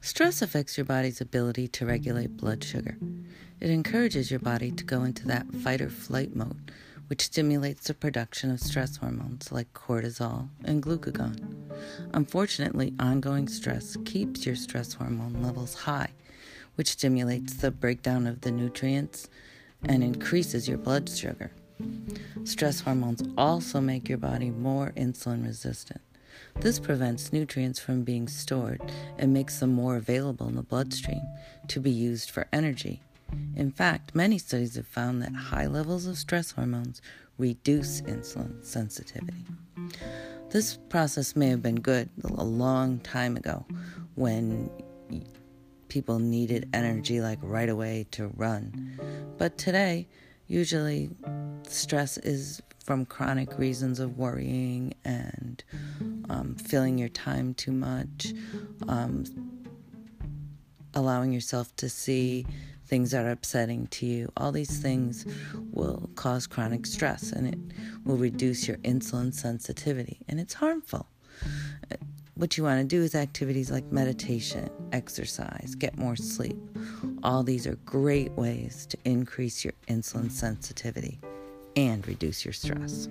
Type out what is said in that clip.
Stress affects your body's ability to regulate blood sugar. It encourages your body to go into that fight or flight mode, which stimulates the production of stress hormones like cortisol and glucagon. Unfortunately, ongoing stress keeps your stress hormone levels high, which stimulates the breakdown of the nutrients and increases your blood sugar. Stress hormones also make your body more insulin resistant. This prevents nutrients from being stored and makes them more available in the bloodstream to be used for energy. In fact, many studies have found that high levels of stress hormones reduce insulin sensitivity. This process may have been good a long time ago when people needed energy like right away to run. But today, usually stress is from chronic reasons of worrying and filling your time too much, um, allowing yourself to see things that are upsetting to you. All these things will cause chronic stress and it will reduce your insulin sensitivity, and it's harmful. What you want to do is activities like meditation, exercise, get more sleep. All these are great ways to increase your insulin sensitivity and reduce your stress.